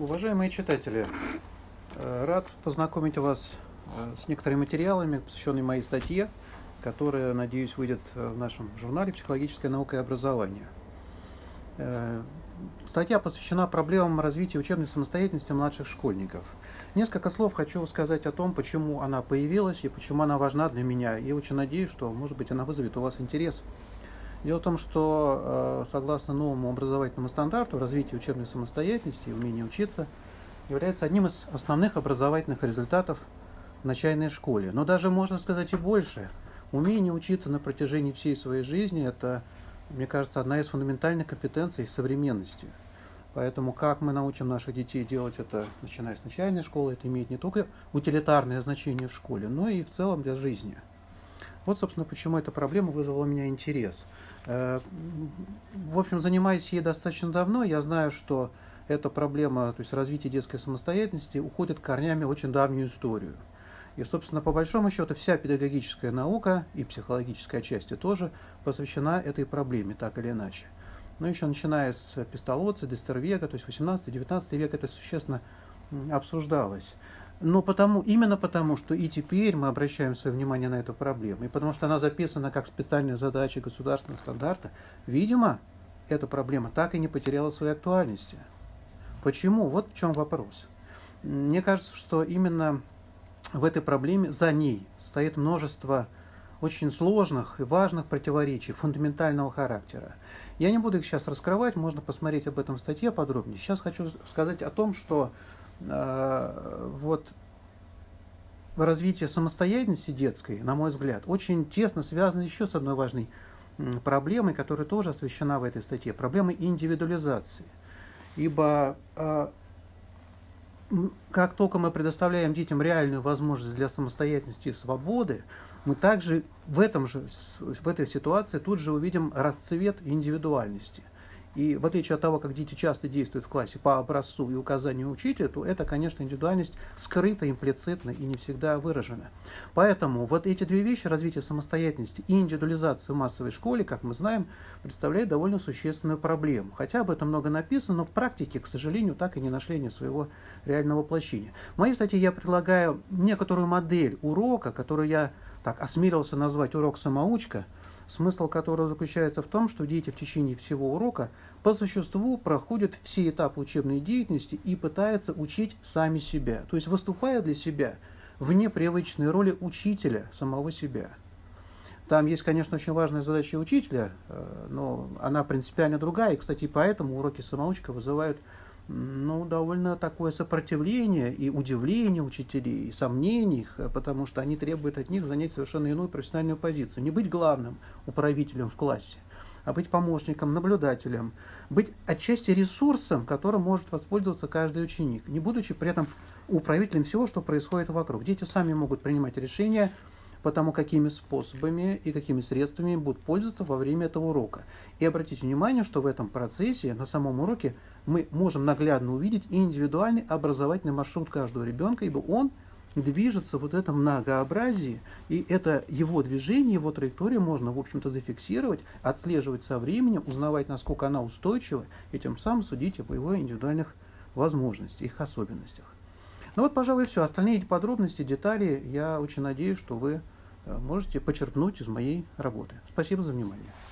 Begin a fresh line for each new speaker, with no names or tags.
Уважаемые читатели, э, рад познакомить вас э, с некоторыми материалами, посвященными моей статье, которая, надеюсь, выйдет в нашем журнале «Психологическая наука и образование». Э, статья посвящена проблемам развития учебной самостоятельности младших школьников. Несколько слов хочу сказать о том, почему она появилась и почему она важна для меня. И очень надеюсь, что, может быть, она вызовет у вас интерес. Дело в том, что э, согласно новому образовательному стандарту, развитие учебной самостоятельности и умение учиться является одним из основных образовательных результатов в начальной школе. Но даже можно сказать и больше. Умение учиться на протяжении всей своей жизни – это, мне кажется, одна из фундаментальных компетенций современности. Поэтому как мы научим наших детей делать это, начиная с начальной школы, это имеет не только утилитарное значение в школе, но и в целом для жизни. Вот, собственно, почему эта проблема вызвала у меня интерес – Э, в общем, занимаясь ей достаточно давно, я знаю, что эта проблема, то есть развитие детской самостоятельности, уходит корнями в очень давнюю историю. И, собственно, по большому счету, вся педагогическая наука и психологическая часть тоже посвящена этой проблеме, так или иначе. Но еще начиная с Пестолоца, Дестервега, то есть 18-19 век, это существенно обсуждалось. Но потому, именно потому, что и теперь мы обращаем свое внимание на эту проблему, и потому что она записана как специальная задача государственного стандарта, видимо, эта проблема так и не потеряла своей актуальности. Почему? Вот в чем вопрос. Мне кажется, что именно в этой проблеме, за ней стоит множество очень сложных и важных противоречий фундаментального характера. Я не буду их сейчас раскрывать, можно посмотреть об этом в статье подробнее. Сейчас хочу сказать о том, что вот развитие самостоятельности детской, на мой взгляд, очень тесно связано еще с одной важной проблемой, которая тоже освещена в этой статье, проблемой индивидуализации. Ибо э, как только мы предоставляем детям реальную возможность для самостоятельности и свободы, мы также в, этом же, в этой ситуации тут же увидим расцвет индивидуальности – и в отличие от того, как дети часто действуют в классе по образцу и указанию учителя, то это, конечно, индивидуальность скрыта, имплицитна и не всегда выражена. Поэтому вот эти две вещи, развитие самостоятельности и индивидуализация в массовой школе, как мы знаем, представляют довольно существенную проблему. Хотя об этом много написано, но практике, к сожалению, так и не нашли ни своего реального воплощения. В моей статье я предлагаю некоторую модель урока, которую я так осмелился назвать урок самоучка – смысл которого заключается в том, что дети в течение всего урока по существу проходят все этапы учебной деятельности и пытаются учить сами себя, то есть выступая для себя вне привычной роли учителя самого себя. Там есть, конечно, очень важная задача учителя, э, но она принципиально другая, и, кстати, поэтому уроки самоучка вызывают ну, довольно такое сопротивление и удивление учителей, и сомнений, потому что они требуют от них занять совершенно иную профессиональную позицию. Не быть главным управителем в классе, а быть помощником, наблюдателем, быть отчасти ресурсом, которым может воспользоваться каждый ученик, не будучи при этом управителем всего, что происходит вокруг. Дети сами могут принимать решения, по тому, какими способами и какими средствами будут пользоваться во время этого урока. И обратите внимание, что в этом процессе, на самом уроке, мы можем наглядно увидеть индивидуальный образовательный маршрут каждого ребенка, ибо он движется вот в этом многообразии, и это его движение, его траекторию можно, в общем-то, зафиксировать, отслеживать со временем, узнавать, насколько она устойчива, и тем самым судить об его индивидуальных возможностях, их особенностях. Ну вот, пожалуй, все. Остальные эти подробности, детали, я очень надеюсь, что вы э, можете почерпнуть из моей работы. Спасибо за внимание.